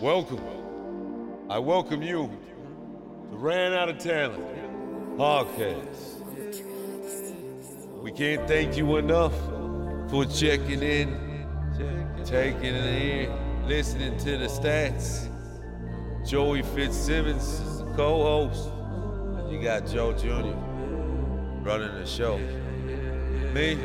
Welcome. I welcome you to Ran Out of Talent podcast. We can't thank you enough for checking in, taking it in, listening to the stats. Joey Fitzsimmons is the co-host. You got Joe Jr. running the show. Me,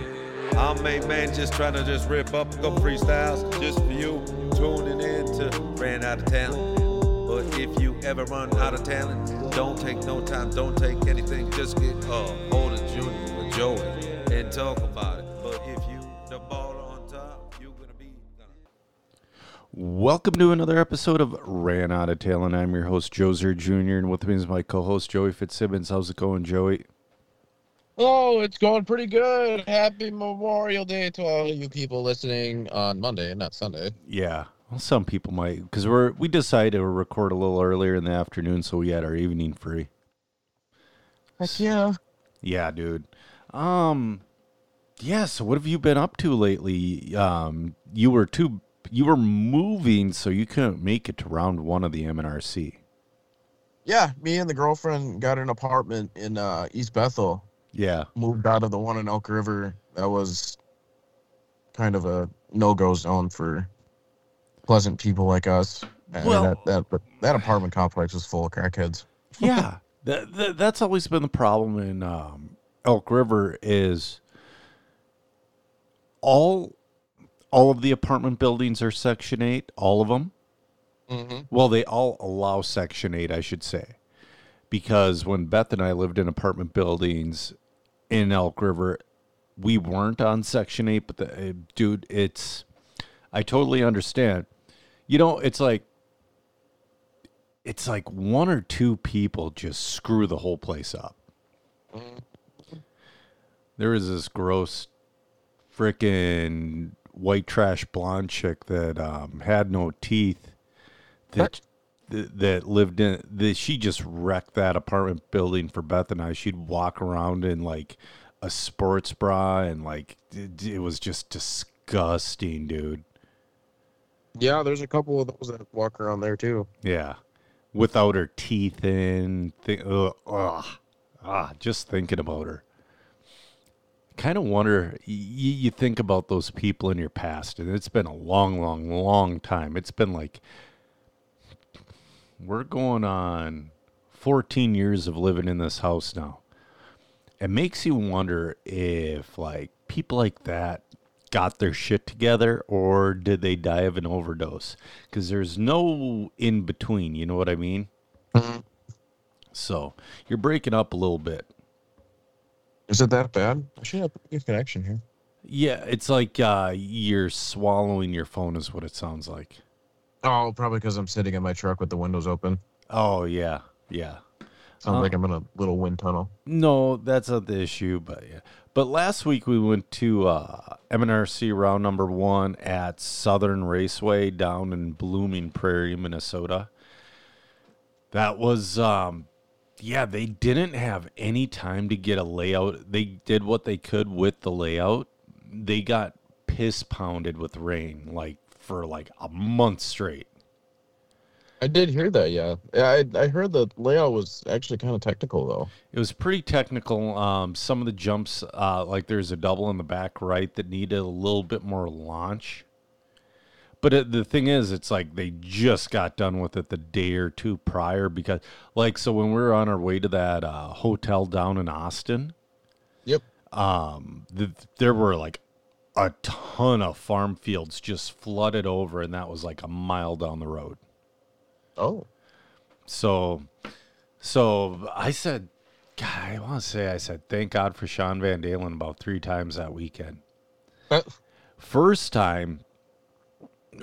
I'm a man just trying to just rip up couple freestyles just for you tuning in to Ran Out of Talent. But if you ever run out of talent, don't take no time, don't take anything, just get uh, hold of Junior or Joey and talk about it. But if you the ball on top, you're gonna be Welcome to another episode of Ran Out of Talent. I'm your host, Joe Zer Jr., and with me is my co host, Joey Fitzsimmons. How's it going, Joey? Oh, it's going pretty good. Happy Memorial Day to all you people listening on Monday, not Sunday. Yeah. Well, some people might, because we're we decided to record a little earlier in the afternoon, so we had our evening free. Heck yeah. Yeah, dude. Um, yeah. So what have you been up to lately? Um, you were too, you were moving, so you couldn't make it to round one of the MNRC. Yeah, me and the girlfriend got an apartment in uh, East Bethel. Yeah. Moved out of the one in Elk River. That was kind of a no-go zone for pleasant people like us. And Well- that, that but that apartment complex was full of crackheads. yeah that, that that's always been the problem in um, elk river is all all of the apartment buildings are section 8 all of them Mm-hmm. well they all allow section 8 i should say because when beth and i lived in apartment buildings in elk river we weren't on section 8 but the, uh, dude it's i totally understand you know it's like it's like one or two people just screw the whole place up. There was this gross freaking white trash blonde chick that um, had no teeth that that, lived in that she just wrecked that apartment building for Beth and I. She'd walk around in like a sports bra and like it, it was just disgusting, dude. Yeah, there's a couple of those that walk around there too. Yeah, without her teeth in. Th- ugh, ugh. Ah, just thinking about her. Kind of wonder. Y- you think about those people in your past, and it's been a long, long, long time. It's been like we're going on 14 years of living in this house now. It makes you wonder if like people like that got their shit together or did they die of an overdose? Because there's no in between. You know what I mean? Mhm. So you're breaking up a little bit. Is it that bad? I should have a good connection here. Yeah, it's like uh, you're swallowing your phone, is what it sounds like. Oh, probably because I'm sitting in my truck with the windows open. Oh yeah, yeah. Sounds Uh, like I'm in a little wind tunnel. No, that's not the issue, but yeah. But last week we went to uh, MNRC round number one at Southern Raceway down in Blooming Prairie, Minnesota. That was, um, yeah, they didn't have any time to get a layout. They did what they could with the layout. They got piss pounded with rain, like for like a month straight. I did hear that. Yeah, Yeah, I I heard the layout was actually kind of technical though. It was pretty technical. Um, some of the jumps, uh, like there's a double in the back right that needed a little bit more launch. But it, the thing is, it's like they just got done with it the day or two prior because, like, so when we were on our way to that uh, hotel down in Austin, Yep. um, the, there were like a ton of farm fields just flooded over, and that was like a mile down the road. Oh. So, so I said, God, I want to say I said, thank God for Sean Van Dalen about three times that weekend. Uh, First time,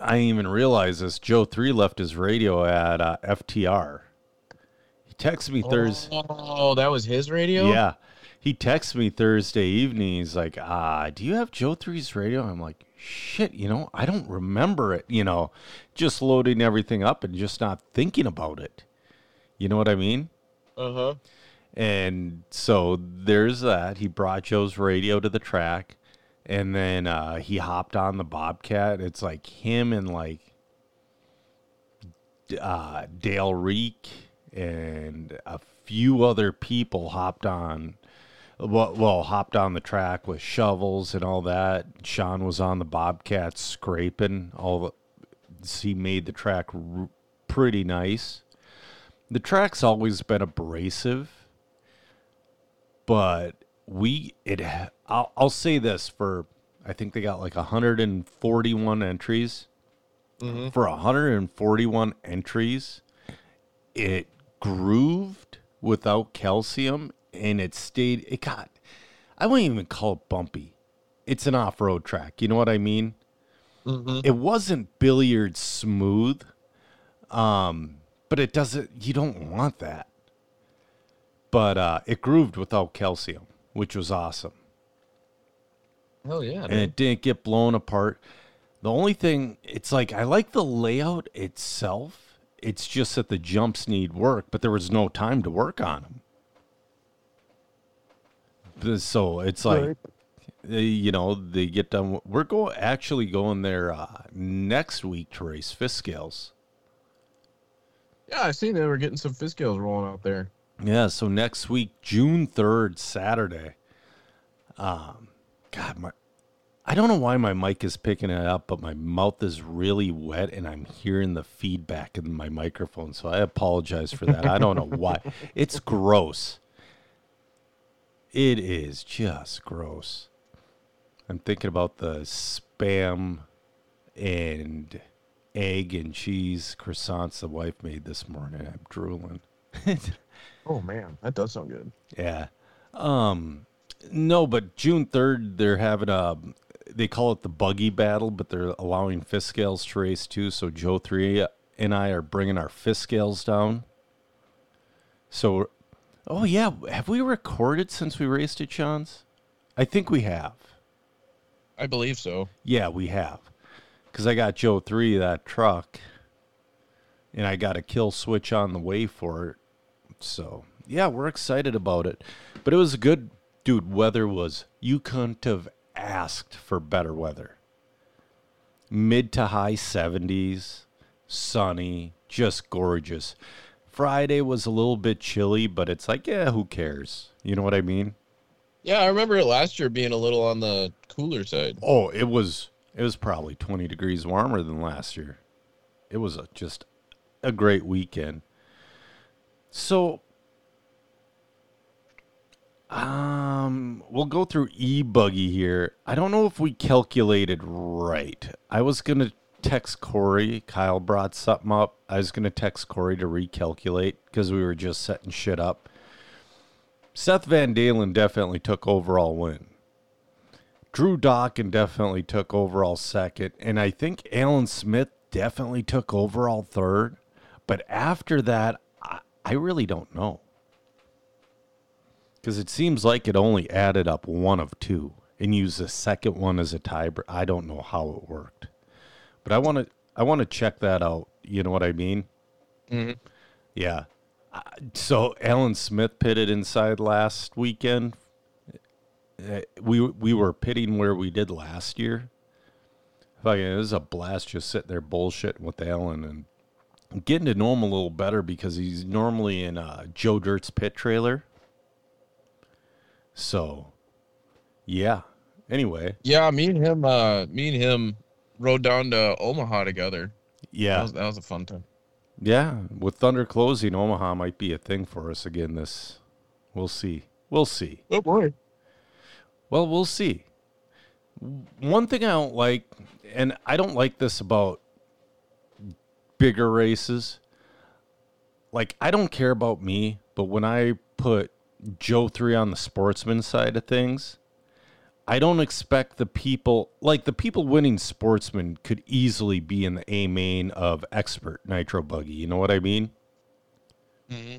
I didn't even realize this. Joe three left his radio at uh, FTR. He texted me Thursday. Oh, that was his radio. Yeah, he texts me Thursday evening. He's like, "Ah, do you have Joe 3's radio?" I'm like, "Shit, you know, I don't remember it. You know, just loading everything up and just not thinking about it. You know what I mean?" Uh huh. And so there's that. He brought Joe's radio to the track, and then uh, he hopped on the Bobcat. It's like him and like uh, Dale Reek and a few other people hopped on. Well, well, hopped on the track with shovels and all that. Sean was on the Bobcat scraping all the. He made the track r- pretty nice. The track's always been abrasive, but we it. I'll, I'll say this for I think they got like 141 entries. Mm-hmm. For 141 entries, it grooved without calcium and it stayed it got I wouldn't even call it bumpy. It's an off-road track. You know what I mean? It wasn't billiard smooth. Um, but it doesn't you don't want that. But uh it grooved without calcium, which was awesome Hell yeah. and it didn't get blown apart. The only thing, it's like I like the layout itself. It's just that the jumps need work, but there was no time to work on them. So it's like, you know, they get done. We're going actually going there uh, next week to race fifth scales. Yeah, I seen they were getting some fifth scales rolling out there. Yeah, so next week, June third, Saturday. Um, God, my, I don't know why my mic is picking it up, but my mouth is really wet, and I'm hearing the feedback in my microphone. So I apologize for that. I don't know why. It's gross. It is just gross. I'm thinking about the spam and egg and cheese croissants the wife made this morning. I'm drooling. Oh man, that does sound good. Yeah. Um no, but June 3rd they're having a they call it the buggy battle, but they're allowing fifth scales to race too. So Joe 3 and I are bringing our fifth scales down. So Oh yeah, have we recorded since we raced at Sean's? I think we have. I believe so. Yeah, we have. Cuz I got Joe 3 that truck and I got a kill switch on the way for it. So, yeah, we're excited about it. But it was a good dude, weather was you couldn't have asked for better weather. Mid to high 70s, sunny, just gorgeous. Friday was a little bit chilly, but it's like, yeah, who cares? You know what I mean? Yeah, I remember it last year being a little on the cooler side. Oh, it was it was probably 20 degrees warmer than last year. It was a, just a great weekend. So um we'll go through e-buggy here. I don't know if we calculated right. I was going to text Corey. Kyle brought something up. I was going to text Corey to recalculate because we were just setting shit up. Seth Van Dalen definitely took overall win. Drew Dawkin definitely took overall second, and I think Alan Smith definitely took overall third. But after that, I, I really don't know. Because it seems like it only added up one of two and used the second one as a tiebreaker. I don't know how it worked. But I want to I want to check that out. You know what I mean? Mhm. Yeah. Uh, So Alan Smith pitted inside last weekend. Uh, We we were pitting where we did last year. Fucking, it was a blast just sitting there bullshitting with Alan and getting to know him a little better because he's normally in uh, Joe Dirt's pit trailer. So, yeah. Anyway, Yeah, me and him, uh, me and him rode down to Omaha together. That yeah, was, that was a fun time. yeah. With Thunder closing, Omaha might be a thing for us again. This, we'll see. We'll see. Oh boy. Well, we'll see. One thing I don't like, and I don't like this about bigger races. Like, I don't care about me, but when I put Joe 3 on the sportsman side of things, I don't expect the people, like, the people winning sportsman could easily be in the A main of expert nitro buggy. You know what I mean? Mm-hmm.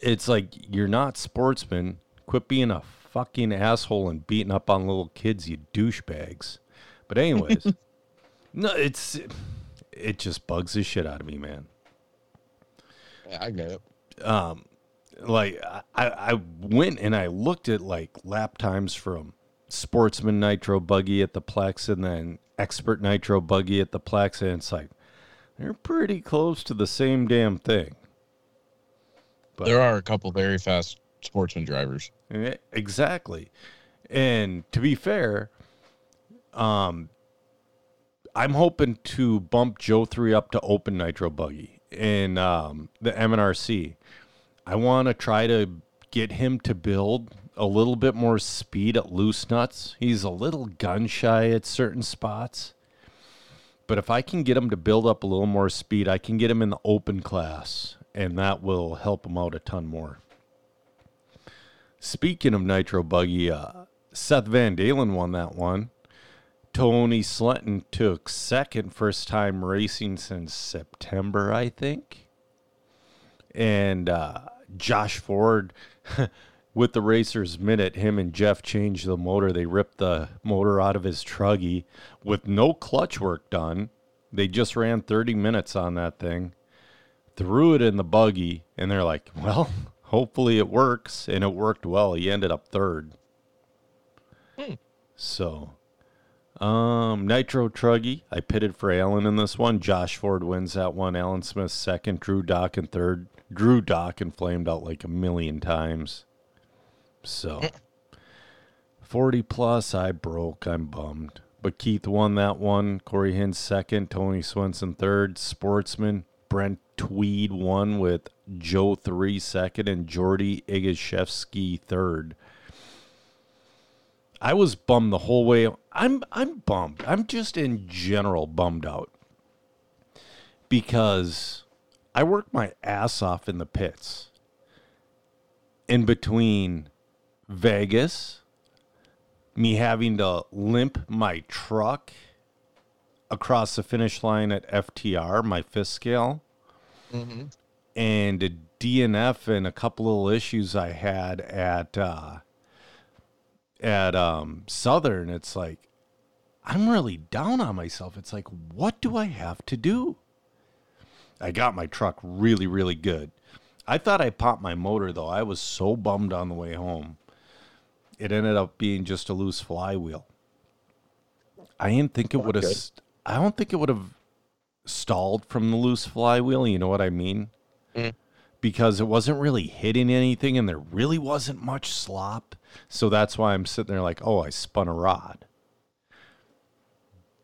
it's like you're not sportsmen. Quit being a fucking asshole and beating up on little kids, you douchebags. But anyways, no, it's it just bugs the shit out of me, man. Yeah, I get it. Um, like I, I went and I looked at like lap times from Sportsman Nitro Buggy at the Plex and then Expert Nitro Buggy at the Plex, and it's like They're pretty close to the same damn thing. But- There are a couple very fast sportsman drivers. Eh, Exactly. And to be fair, um, I'm hoping to bump Joe 3 up to open nitro buggy in um, the MNRC. I want to try to get him to build a little bit more speed at loose nuts. He's a little gun shy at certain spots. But if I can get him to build up a little more speed, I can get him in the open class, and that will help him out a ton more. Speaking of Nitro Buggy, uh, Seth Van Dalen won that one. Tony Slenton took second, first time racing since September, I think. And uh, Josh Ford, with the Racers Minute, him and Jeff changed the motor. They ripped the motor out of his truggy with no clutch work done. They just ran 30 minutes on that thing, threw it in the buggy, and they're like, well, hopefully it works. And it worked well. He ended up third. So, um, Nitro Truggy. I pitted for Allen in this one. Josh Ford wins that one. Alan Smith second. Drew Dawkin third. Drew Dawkin flamed out like a million times. So, eh. 40 plus, I broke. I'm bummed. But Keith won that one. Corey Hinn second. Tony Swenson third. Sportsman. Brent Tweed won with Joe three second and Jordy Igashevsky third. I was bummed the whole way. I'm I'm bummed. I'm just in general bummed out because I worked my ass off in the pits. In between Vegas, me having to limp my truck across the finish line at FTR, my fifth scale, and a DNF and a couple little issues I had at uh, at um, Southern. It's like I'm really down on myself. It's like, what do I have to do? I got my truck really, really good. I thought I popped my motor though. I was so bummed on the way home. It ended up being just a loose flywheel. I didn't think it would have. I don't think it would have stalled from the loose flywheel. You know what I mean? Mm. Because it wasn't really hitting anything, and there really wasn't much slop. So that's why I'm sitting there like, oh, I spun a rod.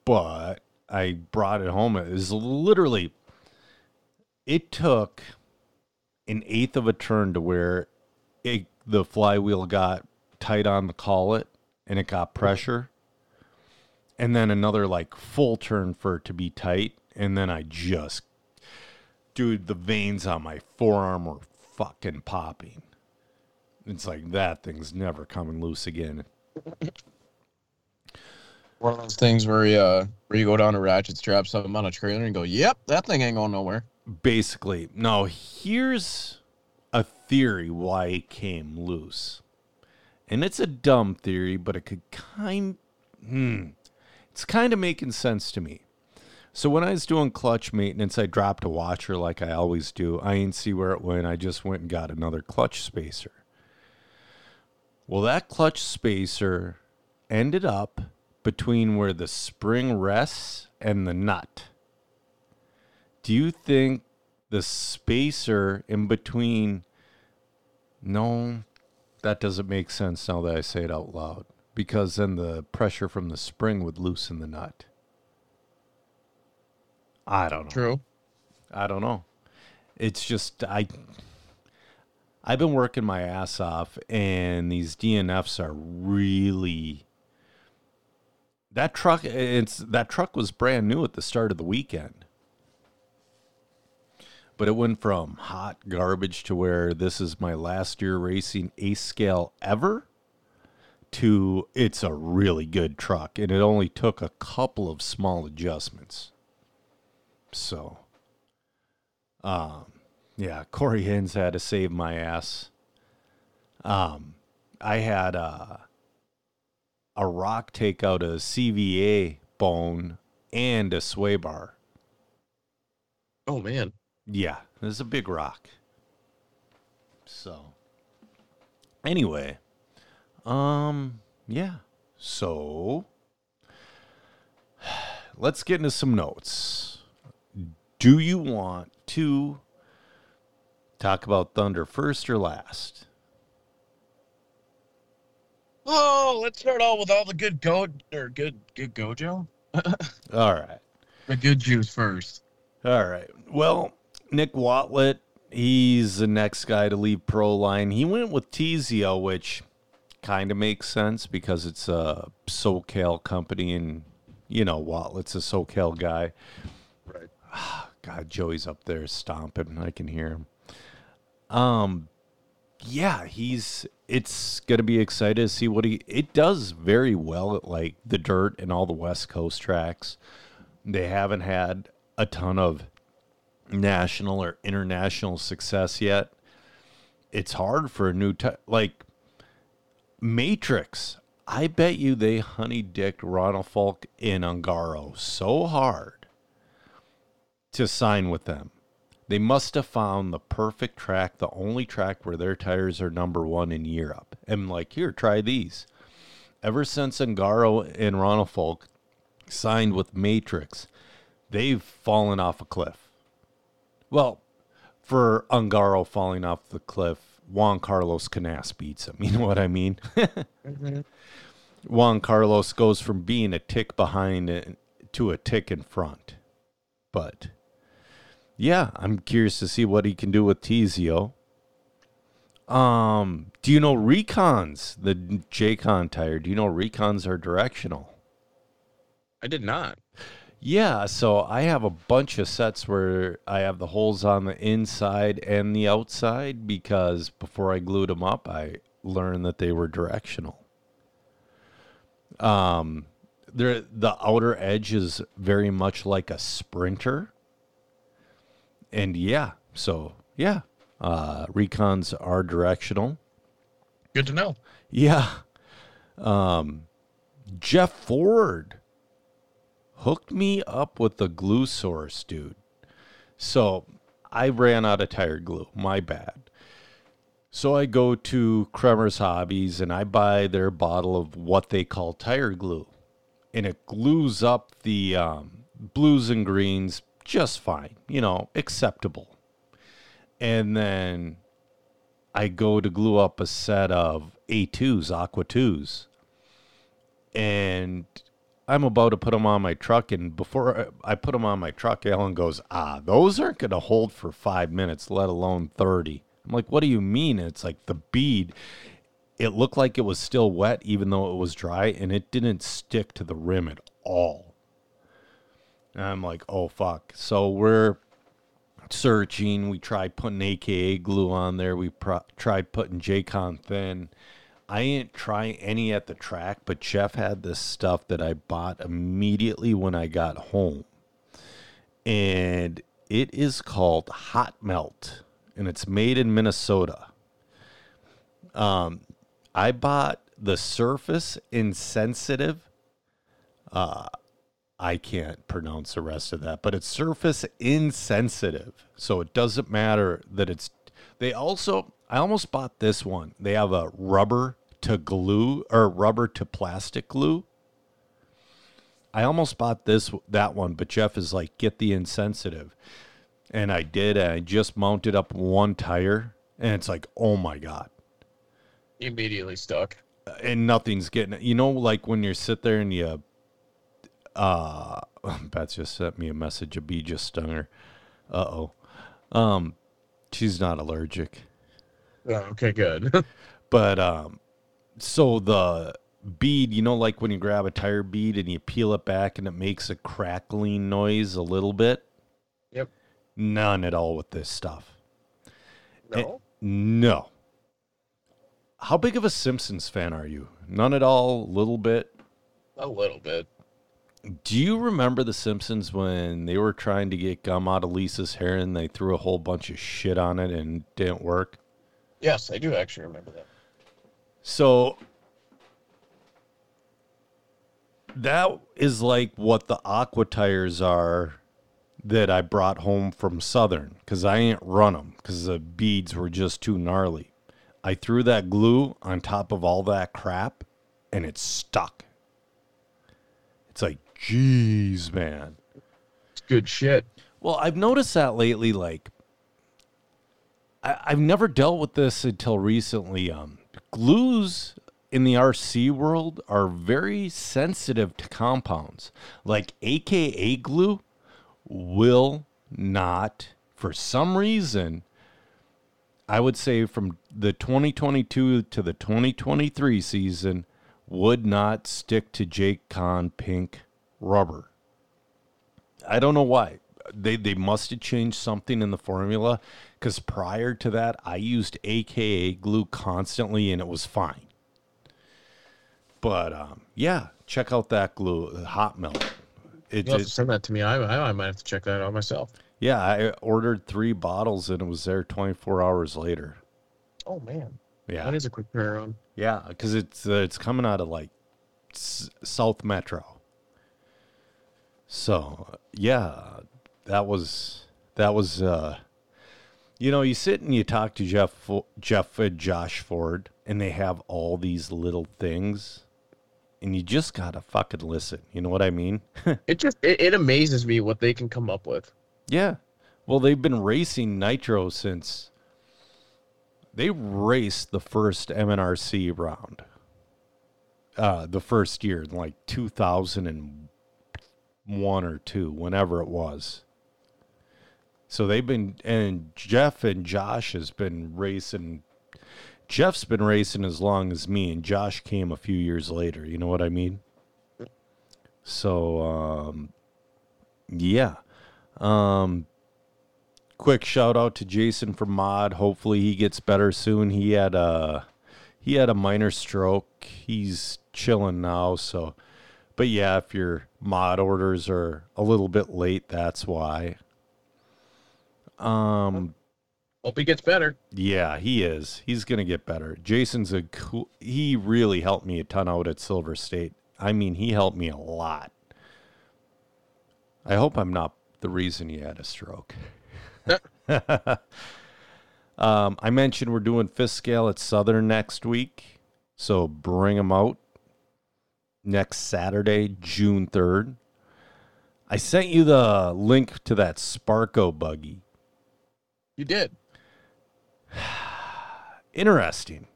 But I brought it home. It was literally. It took an eighth of a turn to where it, the flywheel got tight on the collet and it got pressure. And then another like full turn for it to be tight. And then i just dude the veins on my forearm were fucking popping. It's like that thing's never coming loose again. One of those things where you uh, where you go down a ratchet strap something on a trailer and go, "Yep, that thing ain't going nowhere." basically no here's a theory why it came loose and it's a dumb theory but it could kind hmm, it's kind of making sense to me. So when i was doing clutch maintenance i dropped a washer like i always do. I didn't see where it went. I just went and got another clutch spacer. Well that clutch spacer ended up between where the spring rests and the nut. Do you think the spacer in between no that doesn't make sense now that i say it out loud because then the pressure from the spring would loosen the nut. I don't know. True. i don't know. It's just i i've been working my ass off and these dnfs are really that truck it's that truck was brand new at the start of the weekend but it went from hot garbage to where this is my last year racing eighth scale ever to it's a really good truck and it only took a couple of small adjustments. So um yeah corey hins had to save my ass. Um i had uh a rock take out a cva bone and a sway bar. Oh man. Yeah, is a big rock. So, anyway, um, yeah. So, let's get into some notes. do you want to talk about Thunder first or last? Oh, let's start out with all the good go or good good gojo. All right. The good juice first. All right. Well, Nick Watlett, he's the next guy to leave Pro Line. He went with Tizio, which kind of makes sense because it's a SoCal company and, you know, Watlett's a SoCal guy. Right. God, Joey's up there stomping. I can hear him. Um, yeah, he's. It's gonna be excited to see what he. It does very well at like the dirt and all the West Coast tracks. They haven't had a ton of national or international success yet. It's hard for a new t- like Matrix. I bet you they honey dicked Ronald Falk in Ongaro so hard to sign with them. They must have found the perfect track, the only track where their tires are number one in Europe. And like, here, try these. Ever since Ongaro and Ronald Falk signed with Matrix, they've fallen off a cliff. Well, for Ongaro falling off the cliff, Juan Carlos Canas beats him. You know what I mean? Juan Carlos goes from being a tick behind to a tick in front. But yeah, I'm curious to see what he can do with Tizio. Um, do you know recons, the J-Con tire? Do you know recons are directional? I did not. Yeah, so I have a bunch of sets where I have the holes on the inside and the outside because before I glued them up, I learned that they were directional. Um, they're, the outer edge is very much like a sprinter. And yeah, so yeah, uh, recons are directional. Good to know. Yeah. Um, Jeff Ford hooked me up with the glue source, dude. So I ran out of tire glue. My bad. So I go to Kremer's Hobbies and I buy their bottle of what they call tire glue. And it glues up the um, blues and greens just fine, you know, acceptable. And then I go to glue up a set of A2s, Aqua 2s. And I'm about to put them on my truck. And before I put them on my truck, Alan goes, Ah, those aren't going to hold for five minutes, let alone 30. I'm like, What do you mean? And it's like the bead, it looked like it was still wet, even though it was dry, and it didn't stick to the rim at all. And I'm like, Oh, fuck. So we're searching. We tried putting AKA glue on there. We pro- tried putting J-Con thin. I didn't try any at the track, but Jeff had this stuff that I bought immediately when I got home. And it is called Hot Melt, and it's made in Minnesota. Um, I bought the Surface Insensitive. Uh, I can't pronounce the rest of that, but it's surface insensitive. So it doesn't matter that it's. They also, I almost bought this one. They have a rubber to glue or rubber to plastic glue. I almost bought this that one, but Jeff is like, get the insensitive, and I did. And I just mounted up one tire, and it's like, oh my god, Immediately stuck. and nothing's getting. You know, like when you sit there and you uh Beth just sent me a message. A bee just stung her. Uh oh. Um, she's not allergic, Oh, okay, good. but um, so the bead, you know, like when you grab a tire bead and you peel it back and it makes a crackling noise a little bit. Yep. None at all with this stuff. no. No. How big of a Simpsons fan are you? None at all. Little bit. A little bit. Do you remember The Simpsons when they were trying to get gum out of Lisa's hair and they threw a whole bunch of shit on it and it didn't work? Yes, I do actually remember that. So that is like what the aqua tires are that I brought home from Southern because I ain't run them because the beads were just too gnarly. I threw that glue on top of all that crap and it stuck. It's like, geez, man. It's good shit. Well, I've noticed that lately. Like, I, I've never dealt with this until recently. Um, glues in the RC world are very sensitive to compounds. Like AKA glue will not, for some reason, I would say from the 2022 to the 2023 season, would not stick to J-Con pink rubber. I don't know why. They they must have changed something in the formula because prior to that, I used AKA glue constantly and it was fine. But um, yeah, check out that glue, hot melt. It, You have to it, send that to me. I, I might have to check that out myself. yeah, I ordered three bottles and it was there 24 hours later. Oh man, Yeah, that is a quick turnaround. yeah, because it's uh, it's coming out of like s- South Metro. So yeah, that was that was uh, you know you sit and you talk to Jeff Jeff and Josh Ford and they have all these little things, and you just gotta fucking listen. You know what I mean? It just it, it amazes me what they can come up with. Yeah. Well, they've been racing Nitro since they raced the first MNRC round. Uh, the first year, like 2001 or 2, whenever it was. So they've been, and Jeff and Josh has been racing. Jeff's been racing as long as me, and Josh came a few years later. You know what I mean? So, um, yeah. Um, quick shout out to Jason from Mod. Hopefully he gets better soon. He had a he had a minor stroke. He's chilling now. So, but yeah, if your mod orders are a little bit late, that's why. Um, Hope he gets better. yeah, he is. He's gonna get better. Jason's a cool. He really helped me a ton out at Silver State. I mean, he helped me a lot. I hope I'm not the reason he had a stroke. um, I mentioned we're doing fifth scale at Southern next week, so bring them out next Saturday, June third. I sent you the link to that Sparko buggy. You did. interesting.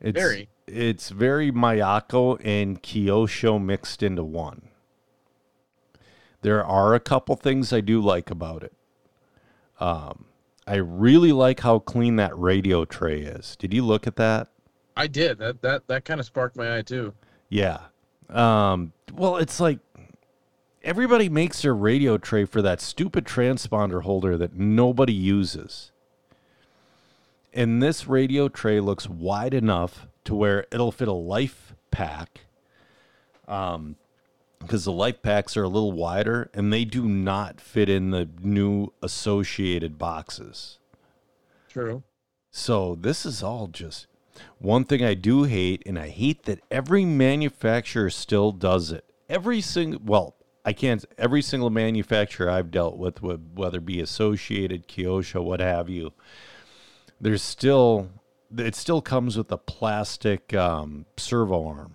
It's Very. it's very Mayako and Kyosho mixed into one. There are a couple things I do like about it. Um, I really like how clean that radio tray is. Did you look at that? I did. That that that kind of sparked my eye too. Yeah. Um, well, it's like everybody makes their radio tray for that stupid transponder holder that nobody uses. And this radio tray looks wide enough to where it'll fit a life pack. Um, because the life packs are a little wider and they do not fit in the new associated boxes. True. So this is all just one thing I do hate, and I hate that every manufacturer still does it. Every single, well, I can't. Every single manufacturer I've dealt with, whether it be Associated, Kyosho, what have you, there's still it still comes with a plastic um, servo arm.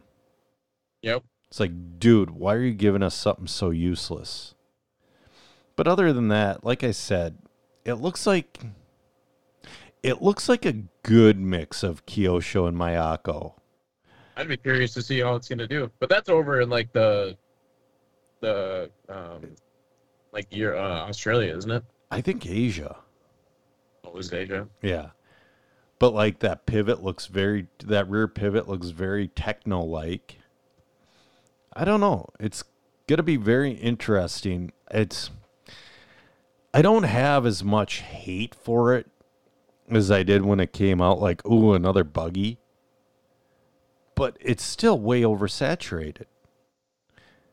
Yep. It's like, dude, why are you giving us something so useless? But other than that, like I said, it looks like it looks like a good mix of Kyosho and Mayako. I'd be curious to see how it's gonna do. But that's over in like the the um like your uh, Australia, isn't it? I think Asia. What was Asia? Yeah. But like that pivot looks very that rear pivot looks very Tekno like. I don't know. It's going to be very interesting. It's I don't have as much hate for it as I did when it came out like ooh another buggy. But it's still way oversaturated.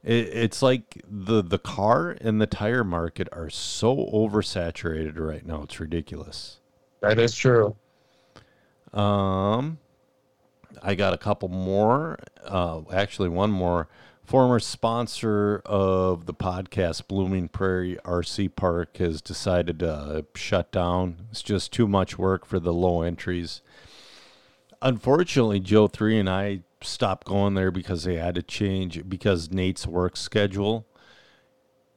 It, it's like the the car and the tire market are so oversaturated right now. It's ridiculous. That is true. Um, I got a couple more. Uh, actually, one more. Former sponsor of the podcast, Blooming Prairie RC Park, has decided to shut down. It's just too much work for the low entries. Unfortunately, Joe Three and I stopped going there because they had to change because Nate's work schedule.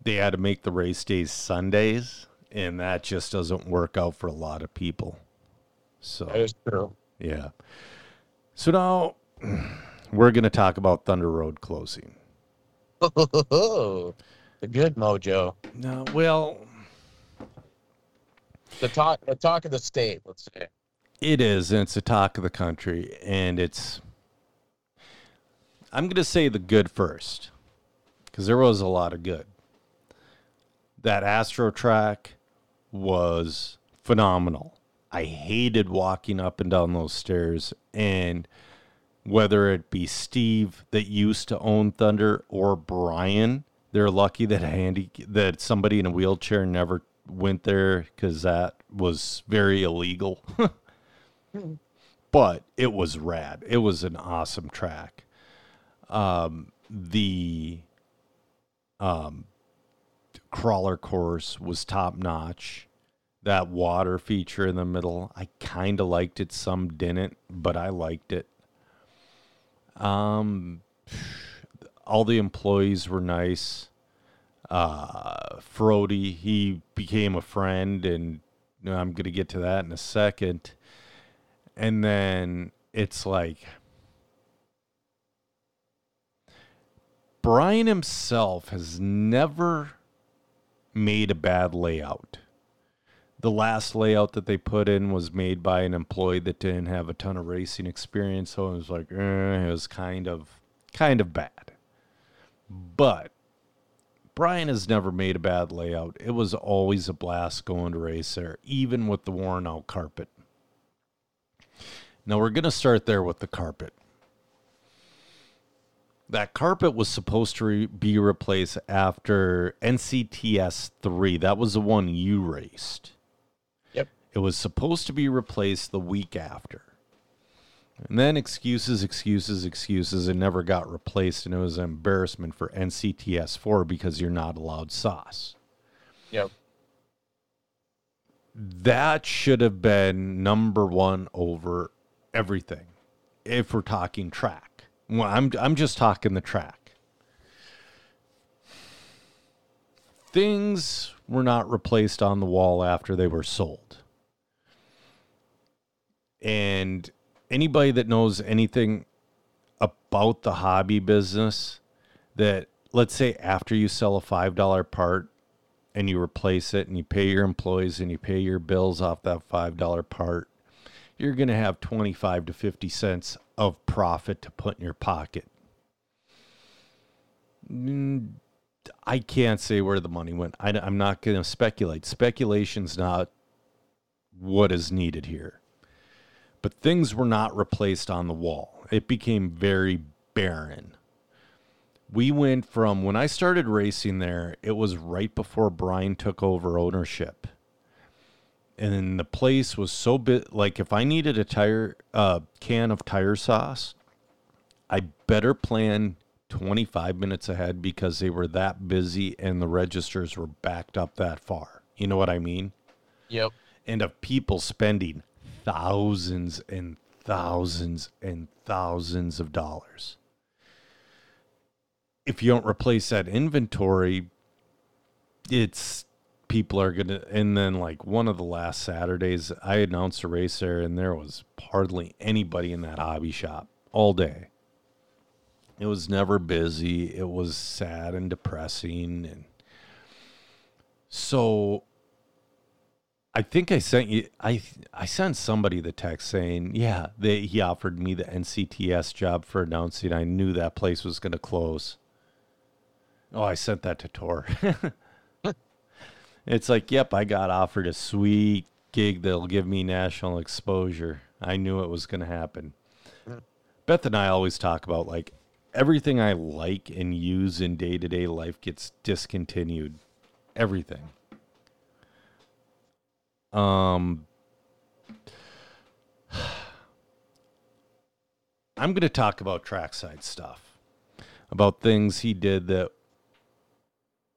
they had to make the race days Sundays, and that just doesn't work out for a lot of people. So That is true. yeah. So now we're going to talk about Thunder Road closing. the good mojo. No, well, The talk the talk of the state, let's say. It is, and it's the talk of the country, and it's. I'm going to say the good first, because there was a lot of good. That Astro track was phenomenal. I hated walking up and down those stairs, and whether it be Steve that used to own Thunder or Brian, they're lucky that handy that somebody in a wheelchair never went there because that was very illegal. but it was rad. It was an awesome track. Um, the um, crawler course was top notch. That water feature in the middle, I kind of liked it. Some didn't, but I liked it. Um, all the employees were nice. Uh, Frody, he became a friend, and you know, I'm going to get to that in a second. And then it's like Brian himself has never made a bad layout. The last layout that they put in was made by an employee that didn't have a ton of racing experience, so it was like eh, it was kind of kind of bad. But Brian has never made a bad layout. It was always a blast going to race there, even with the worn out carpet. Now we're going to start there with the carpet. That carpet was supposed to re- be replaced after NCTS 3. That was the one you raced. Yep. It was supposed to be replaced the week after. And then excuses, excuses, excuses, It never got replaced. And it was an embarrassment for NCTS 4 because you're not allowed sauce. Yep. That should have been number one over everything if we're talking track. Well, I'm, I'm just talking the track. Things were not replaced on the wall after they were sold. And anybody that knows anything about the hobby business, that let's say after you sell a $5 part and you replace it and you pay your employees and you pay your bills off that $5 part, you're going to have 25 to 50 cents of profit to put in your pocket. Mm, I can't say where the money went. I, am not going to speculate. Speculation's not what is needed here. But things were not replaced on the wall. It became very barren. We went from when I started racing there, it was right before Brian took over ownership and the place was so big like if i needed a tire uh, can of tire sauce i better plan 25 minutes ahead because they were that busy and the registers were backed up that far. You know what i mean? Yep. and of people spending thousands and thousands and thousands of dollars. If you don't replace that inventory it's people are gonna and then like one of the last saturdays i announced a race there and there was hardly anybody in that hobby shop all day. It was never busy. It was sad and depressing and so i think i sent you i i sent somebody the text saying yeah they, he offered me the ncts job for announcing. I knew that place was going to close. Oh i sent that to tor It's like, yep, I got offered a sweet gig that'll give me national exposure. I knew it was going to happen. Beth and I always talk about like everything I like and use in day to day life gets discontinued. Everything. Um, I'm going to talk about trackside stuff, about things he did that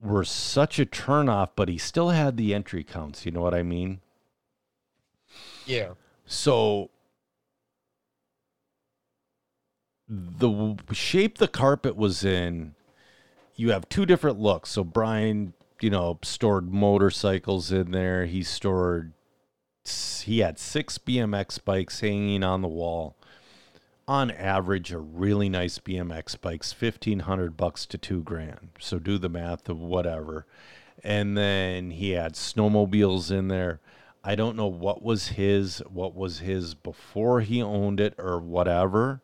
were such a turnoff, but he still had the entry counts. You know what I mean? Yeah. So the shape the carpet was in, you have two different looks. So Brian you know, stored motorcycles in there. He stored, he had six BMX bikes hanging on the wall. On average, a really nice BMX bike's fifteen hundred bucks to two grand. So do the math of whatever. And then he had snowmobiles in there. I don't know what was his, what was his before he owned it or whatever.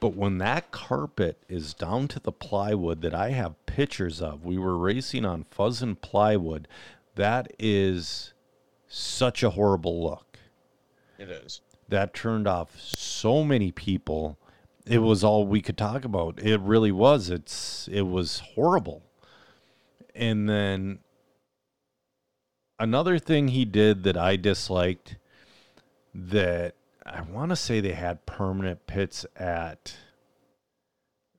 But when that carpet is down to the plywood that I have pictures of, we were racing on fuzz and plywood. That is such a horrible look. It is. That turned off so many people. It was all we could talk about. It really was. It's it was horrible. And then another thing he did that I disliked that I want to say they had permanent pits at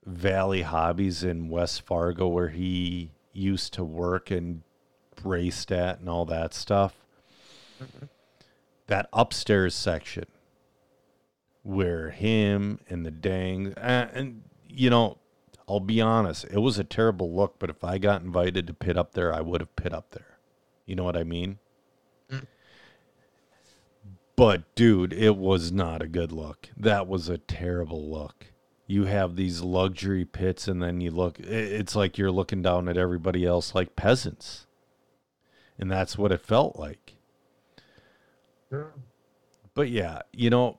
Valley Hobbies in West Fargo where he used to work and raced at and all that stuff. Mm-hmm. That upstairs section where him and the dang uh, and you know, I'll be honest, it was a terrible look, but if I got invited to pit up there, I would have pit up there. You know what I mean? But dude, it was not a good look. That was a terrible look. You have these luxury pits, and then you look. It's like you're looking down at everybody else like peasants, and that's what it felt like. But yeah, you know,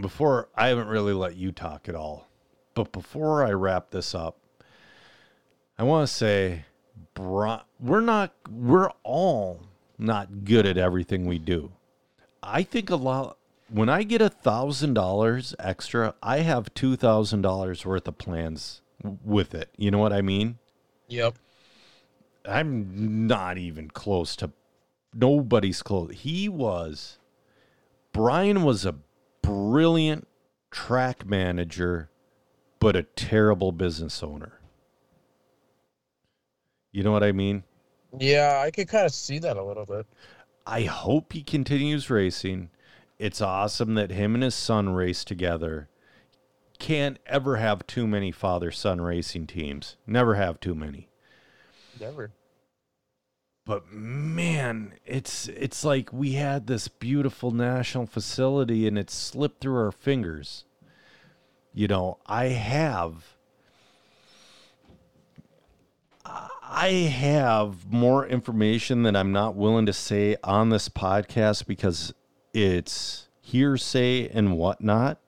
before I haven't really let you talk at all, but before I wrap this up, I want to say, we're not, we're all not good at everything we do. I think a lot. When I get a thousand dollars extra, I have two thousand dollars worth of plans with it. You know what I mean? Yep. I'm not even close to nobody's close. He was Brian was a brilliant track manager, but a terrible business owner. You know what I mean? Yeah, I could kind of see that a little bit. I hope he continues racing. It's awesome that him and his son race together. Can't ever have too many father son racing teams. Never have too many. Never. But man it's it's like we had this beautiful national facility and it slipped through our fingers. You know i have i have more information that i'm not willing to say on this podcast because it's hearsay and whatnot.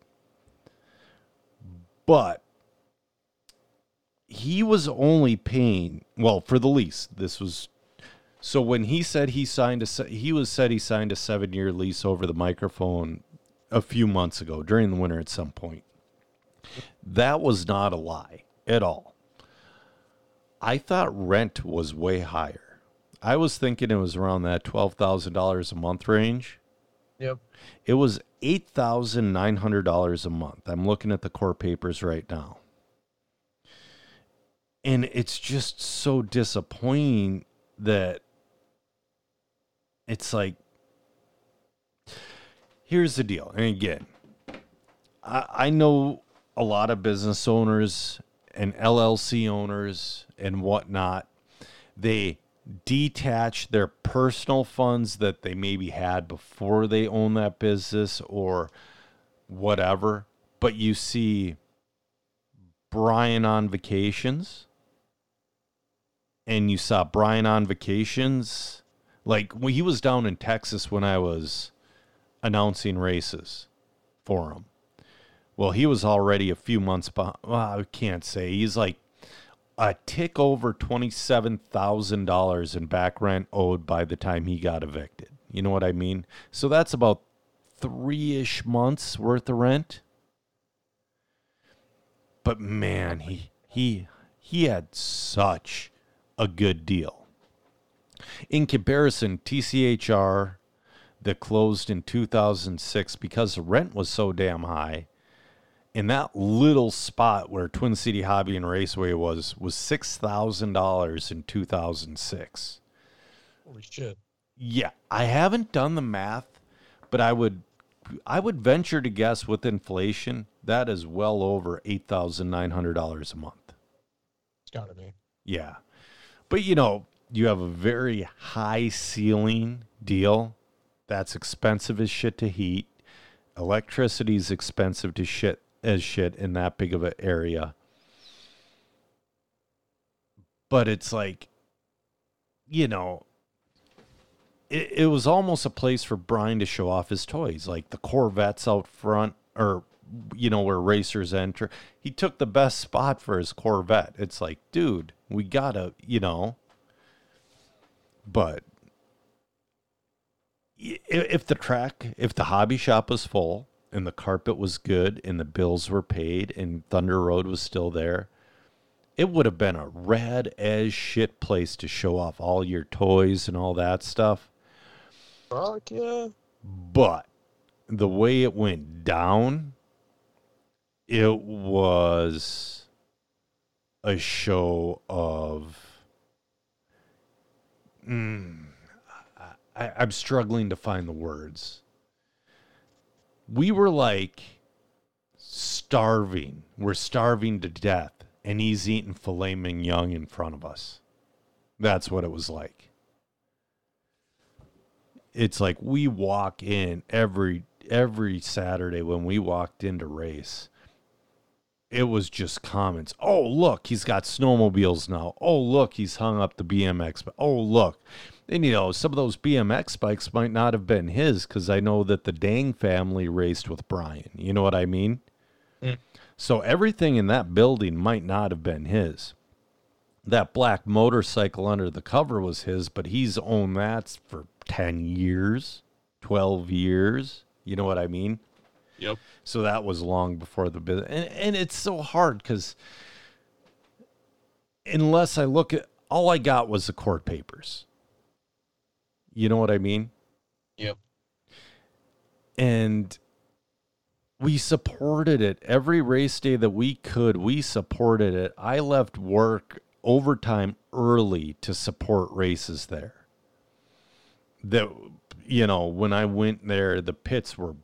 But he was only paying well for the lease this was so when he said he signed a he was said he signed a 7 year lease over the microphone a few months ago during the winter at some point that was not a lie at all i thought rent was way higher i was thinking it was around that $12,000 a month range Yep. it was $8,900 a month. I'm looking at the court papers right now. And it's just so disappointing that it's like, here's the deal. And again, I, I know a lot of business owners and LLC owners and whatnot. They detach their personal funds that they maybe had before they own that business or whatever. But you see Brian on vacations, and you saw Brian on vacations. Like when he was down in Texas when I was announcing races for him. Well, he was already a few months behind. Well, I can't say. He's like a tick over $27,000 in back rent owed by the time he got evicted. You know what I mean? So that's about three ish months worth of rent. But man, he he he had such a good deal. In comparison, TCHR that closed in 2006 because the rent was so damn high in that little spot where Twin City Hobby and Raceway was was six thousand dollars in two thousand six. Holy shit. Yeah, I haven't done the math, but I would I would venture to guess with inflation that is well over eight thousand nine hundred dollars a month. It's gotta be. Yeah. But you know, you have a very high ceiling deal. That's expensive as shit to heat. Electricity is expensive to shit as shit in that big of an area. But it's like, you know, it, it was almost a place for Brian to show off his toys, like the Corvettes out front, or you know where racers enter. He took the best spot for his Corvette. It's like, dude, we gotta, you know. But if the track, if the hobby shop was full and the carpet was good and the bills were paid and Thunder Road was still there, it would have been a rad as shit place to show off all your toys and all that stuff. Fuck yeah. But the way it went down, it was a show of. Mm, I, I'm struggling to find the words. We were like starving. We're starving to death, and he's eating filet mignon in front of us. That's what it was like it's like we walk in every every Saturday when we walked into race. It was just comments. Oh, look, he's got snowmobiles now. Oh, look, he's hung up the BMX. But oh, look. And you know, some of those BMX bikes might not have been his because I know that the Dang family raced with Brian. You know what I mean? Mm. So everything in that building might not have been his that black motorcycle under the cover was his, but he's owned that for 10 years, 12 years. You know what I mean? Yep. So that was long before the business. And, and it's so hard because unless I look at all I got was the court papers. You know what I mean? Yep. and we supported it every race day that we could we supported it i left work overtime early to support races there that you know when i went there the pits were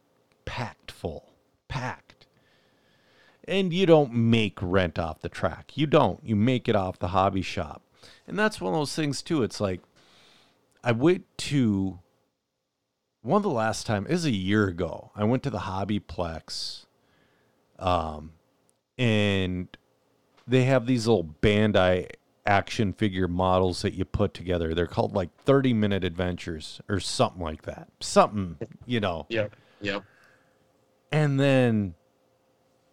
packed full packed and you don't make rent off the track you don't you make it off the hobby shop and that's one of those things too it's like i went to one of the last time is a year ago. I went to the Hobbyplex, um, and they have these little Bandai action figure models that you put together. They're called like thirty minute adventures or something like that. Something you know. Yep. Yep. And then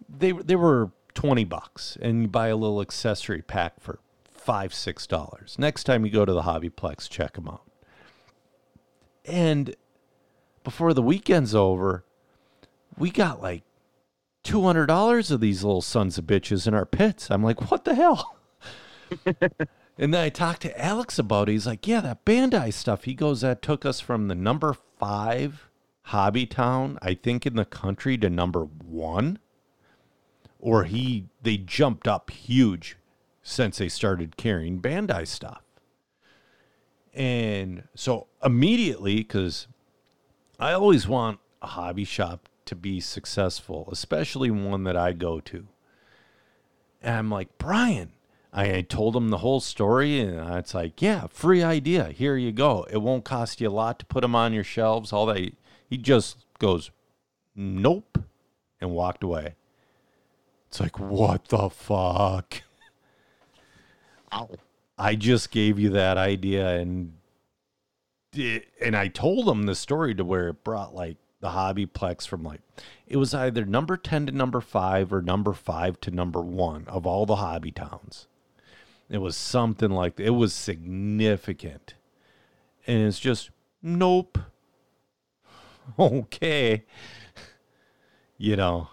they they were twenty bucks, and you buy a little accessory pack for five six dollars. Next time you go to the Hobbyplex, check them out. And before the weekend's over, we got like two hundred dollars of these little sons of bitches in our pits. I'm like, what the hell? and then I talked to Alex about it. He's like, yeah, that Bandai stuff. He goes, that took us from the number five hobby town, I think, in the country to number one. Or he they jumped up huge since they started carrying Bandai stuff. And so immediately, because I always want a hobby shop to be successful, especially one that I go to. And I'm like, Brian, I told him the whole story, and it's like, yeah, free idea. Here you go. It won't cost you a lot to put them on your shelves. All that. He just goes, nope, and walked away. It's like, what the fuck? Ow. I just gave you that idea and and I told him the story to where it brought like the hobbyplex from like it was either number 10 to number 5 or number 5 to number 1 of all the hobby towns. It was something like it was significant. And it's just nope. Okay. You know,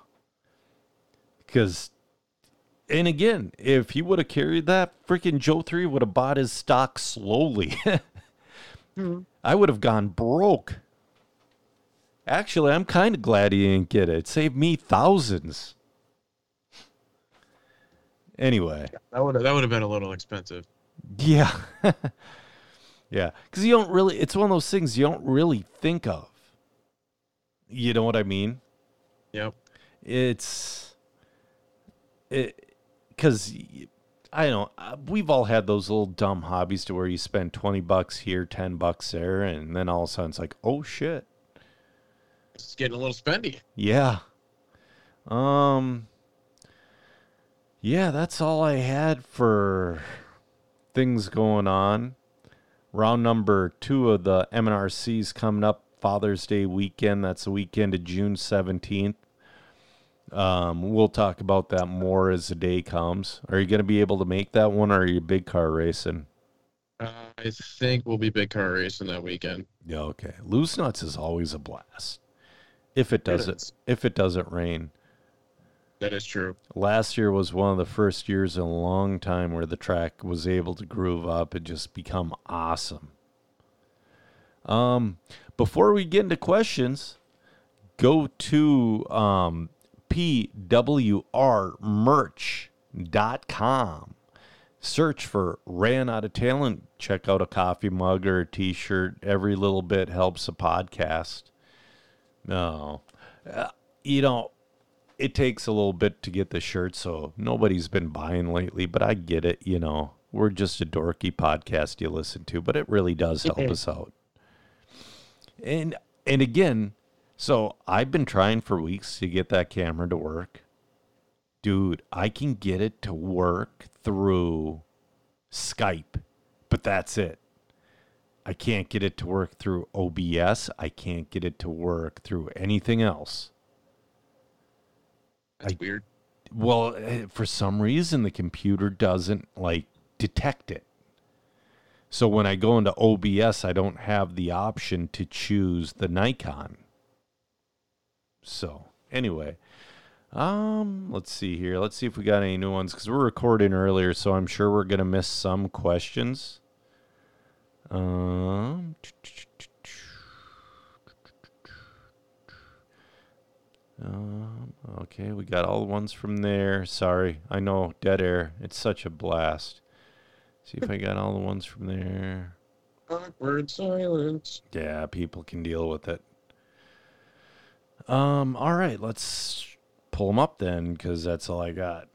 cuz and again, if he would have carried that, freaking Joe 3 would have bought his stock slowly. Mm-hmm. I would have gone broke. Actually, I'm kind of glad he didn't get it. It saved me thousands. Anyway, That would have that would have been a little expensive. yeah. yeah. Because you don't really, it's one of those things you don't really think of. You know what I mean? Yep. it's it because I don't. Uh, we've all had those little dumb hobbies to where you spend twenty bucks here, ten bucks there, and then all of a sudden it's like, oh shit, It's getting a little spendy. yeah. Um. Yeah, that's all I had for things going on. Round number two of the MNRC's coming up Father's Day weekend. That's the weekend of June seventeenth. Um, we'll talk about that more as the day comes. Are you going to be able to make that one, or are you big car racing? Uh, I think we'll be big car racing that weekend. Yeah, okay. Loose nuts is always a blast. If it doesn't, is. if it doesn't rain. That is true. Last year was one of the first years in a long time where the track was able to groove up and just become awesome. Um, before we get into questions, go to um, pwrmerch.com. Search for Ran Out of Talent. Check out a coffee mug or a t shirt. Every little bit helps a podcast. No. Uh, you know, it takes a little bit to get the shirt, so nobody's been buying lately, but I get it, you know. We're just a dorky podcast you listen to, but it really does help us out. And and again, so I've been trying for weeks to get that camera to work. Dude, I can get it to work through Skype, but that's it. I can't get it to work through OBS. I can't get it to work through anything else. That's I- weird. Well, eh, for some reason, the computer doesn't like detect it. So when I go into OBS, I don't have the option to choose the Nikon. So anyway, um, let's see here. Let's see if we got any new ones because we're recording earlier, so I'm sure we're gonna miss some questions. Um. Um, okay, we got all the ones from there. Sorry, I know dead air. It's such a blast. See if I got all the ones from there. Awkward silence. Yeah, people can deal with it. Um, all right, let's pull them up then, because that's all I got.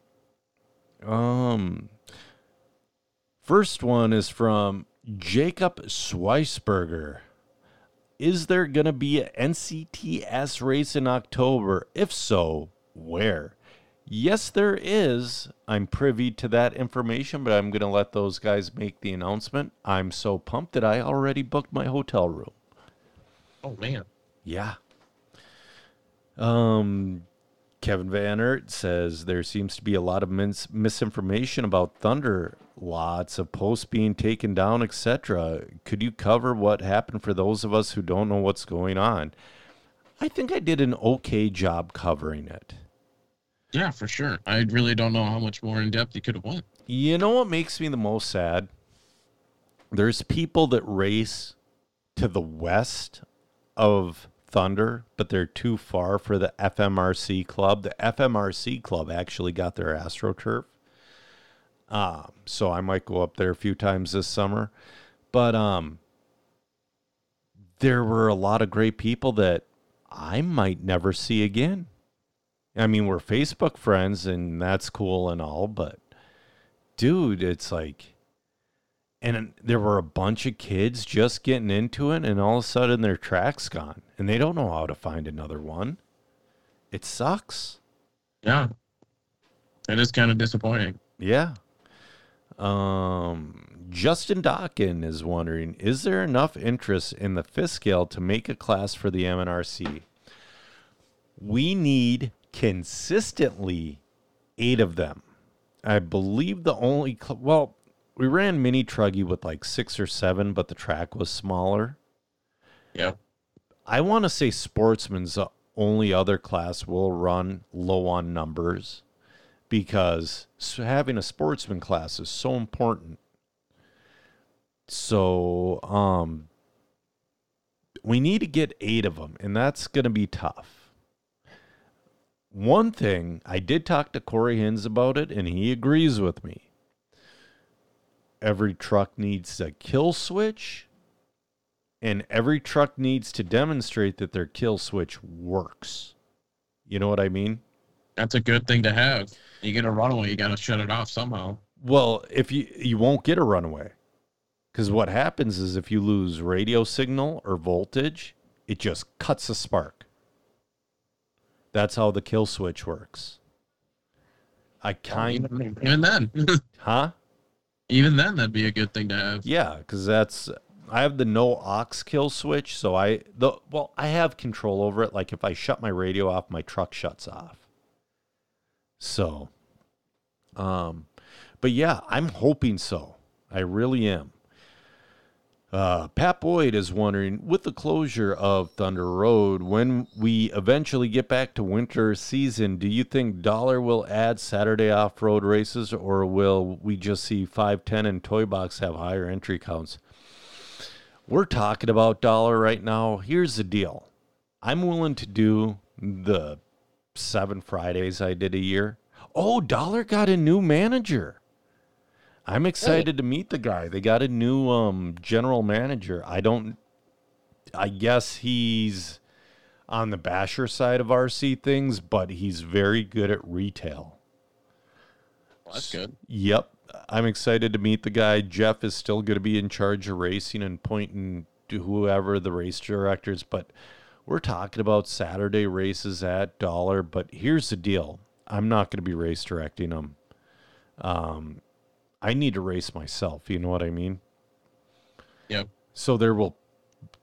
Um, first one is from Jacob Schweisberger. Is there going to be an NCTS race in October? If so, where? Yes, there is. I'm privy to that information, but I'm going to let those guys make the announcement. I'm so pumped that I already booked my hotel room. Oh man. Yeah. Um, Kevin Van Ert says there seems to be a lot of mis- misinformation about Thunder, lots of posts being taken down, etc. Could you cover what happened for those of us who don't know what's going on? I think I did an okay job covering it. Yeah, for sure. I really don't know how much more in depth you could have went. You know what makes me the most sad? There's people that race to the west of Thunder, but they're too far for the FMRC club. The FMRC club actually got their AstroTurf. Um, so I might go up there a few times this summer. But um there were a lot of great people that I might never see again. I mean, we're Facebook friends and that's cool and all, but dude, it's like and there were a bunch of kids just getting into it and all of a sudden their track's gone and they don't know how to find another one. It sucks. Yeah. It is kind of disappointing. Yeah. Um, Justin Dawkin is wondering Is there enough interest in the fifth scale to make a class for the MNRC? We need consistently eight of them. I believe the only, cl- well, we ran Mini Truggy with like six or seven, but the track was smaller. Yeah. I want to say Sportsman's the only other class will run low on numbers because having a sportsman class is so important. So, um, we need to get eight of them, and that's going to be tough. One thing I did talk to Corey Hins about it, and he agrees with me. Every truck needs a kill switch, and every truck needs to demonstrate that their kill switch works. You know what I mean? That's a good thing to have. You get a runaway, you got to shut it off somehow. Well, if you you won't get a runaway. Cuz what happens is if you lose radio signal or voltage, it just cuts a spark. That's how the kill switch works. I kind Even, even then, huh? even then, that'd be a good thing to have. Yeah, because that's I have the no aux kill switch, so I the well I have control over it. Like if I shut my radio off, my truck shuts off. So, um, but yeah, I'm hoping so. I really am. Uh, Pat Boyd is wondering, with the closure of Thunder Road, when we eventually get back to winter season, do you think Dollar will add Saturday off-road races, or will we just see 510 and Toy Box have higher entry counts? We're talking about Dollar right now. Here's the deal: I'm willing to do the seven Fridays I did a year. Oh, Dollar got a new manager. I'm excited to meet the guy. They got a new um, general manager. I don't. I guess he's on the basher side of RC things, but he's very good at retail. Well, that's good. Yep. I'm excited to meet the guy. Jeff is still going to be in charge of racing and pointing to whoever the race directors, but we're talking about Saturday races at Dollar. But here's the deal I'm not going to be race directing them. Um, I need to race myself. You know what I mean? Yep. So there will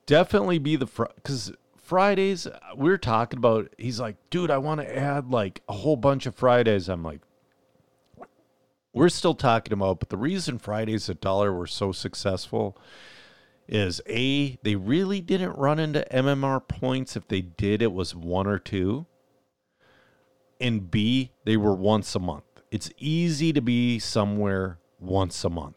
definitely be the because Fridays we're talking about. He's like, dude, I want to add like a whole bunch of Fridays. I'm like, we're still talking about, but the reason Fridays at Dollar were so successful is a they really didn't run into MMR points. If they did, it was one or two. And B, they were once a month. It's easy to be somewhere once a month.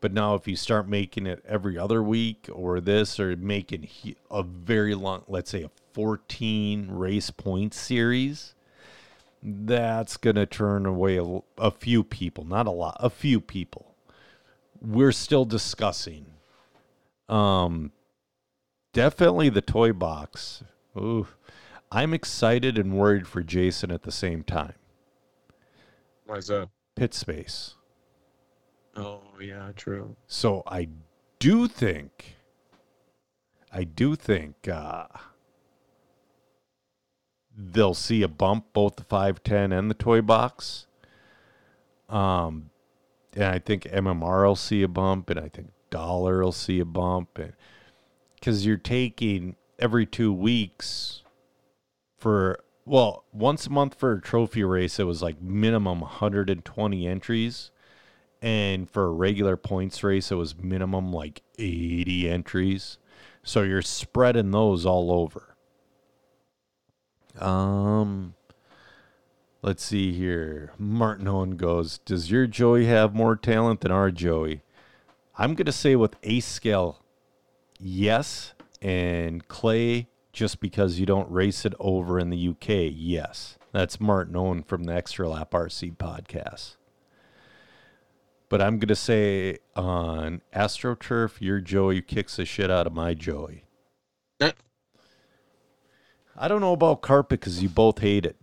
But now, if you start making it every other week or this, or making a very long, let's say a 14 race point series, that's going to turn away a, a, few people, not a lot, a few people. We're still discussing. Um, definitely the toy box. Ooh, I'm excited and worried for Jason at the same time. Why's that? Pit space. Oh yeah, true. So I do think, I do think uh, they'll see a bump both the 510 and the toy box. Um, and I think MMR will see a bump, and I think Dollar will see a bump, because you're taking every two weeks for well once a month for a trophy race, it was like minimum 120 entries and for a regular points race, it was minimum like 80 entries. So you're spreading those all over. Um, let's see here. Martin Owen goes, Does your Joey have more talent than our Joey? I'm going to say with eighth scale, yes. And Clay, just because you don't race it over in the UK, yes. That's Martin Owen from the Extra Lap RC podcast. But I'm going to say on AstroTurf, your Joey kicks the shit out of my Joey. Eh. I don't know about carpet because you both hate it.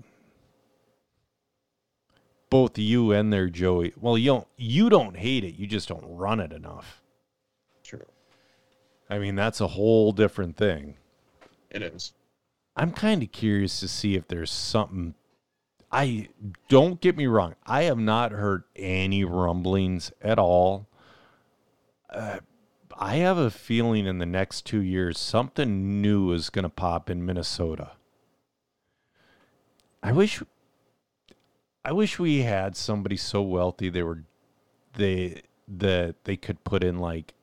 Both you and their Joey. Well, you don't. You don't hate it. You just don't run it enough. True. I mean, that's a whole different thing. It is. I'm kind of curious to see if there's something I don't get me wrong. I have not heard any rumblings at all. Uh, I have a feeling in the next two years something new is going to pop in Minnesota. I wish, I wish we had somebody so wealthy they were, they that they could put in like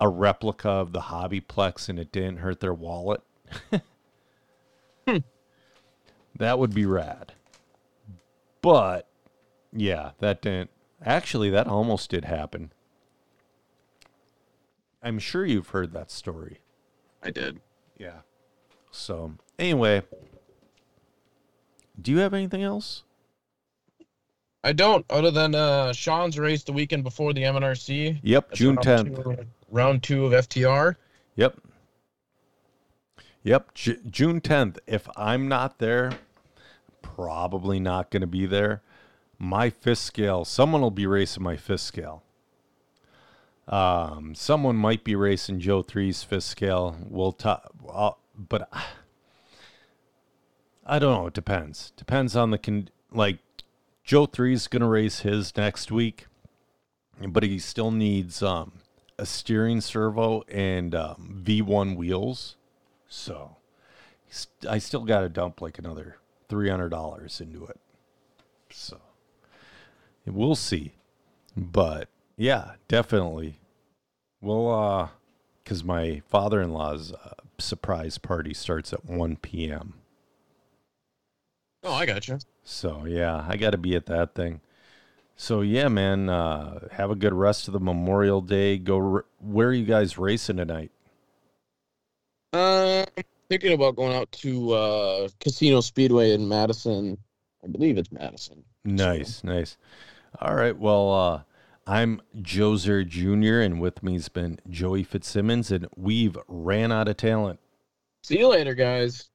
a replica of the Hobbyplex and it didn't hurt their wallet. hmm. That would be rad. But yeah, that didn't. Actually, that almost did happen. I'm sure you've heard that story. I did. Yeah. So, anyway, do you have anything else? I don't, other than uh, Sean's race the weekend before the MNRC. Yep, That's June round 10th. two- round two of FTR. Yep. Yep, J- June 10th. If I'm not there, probably not going to be there. my fifth scale. Someone will be racing my fifth scale. Um, someone might be racing Joe Three's fifth scale. We'll talk, uh, but I, I don't know. It depends. Depends on the con. Like Joe Three's gonna race his next week, but he still needs um a steering servo and um, V1 wheels. So I still got to dump like another three hundred dollars into it. So we'll see, but yeah, definitely. Well, uh, because my father-in-law's uh, surprise party starts at one p.m. Oh, I got you. So yeah, I got to be at that thing. So yeah, man, uh, have a good rest of the Memorial Day. Go. Where are you guys racing tonight? Uh, thinking about going out to uh, Casino Speedway in Madison. I believe it's Madison. Nice, nice. All right. Well, uh, I'm Joser Jr. and with me's been Joey Fitzsimmons, and we've ran out of talent. See you later, guys.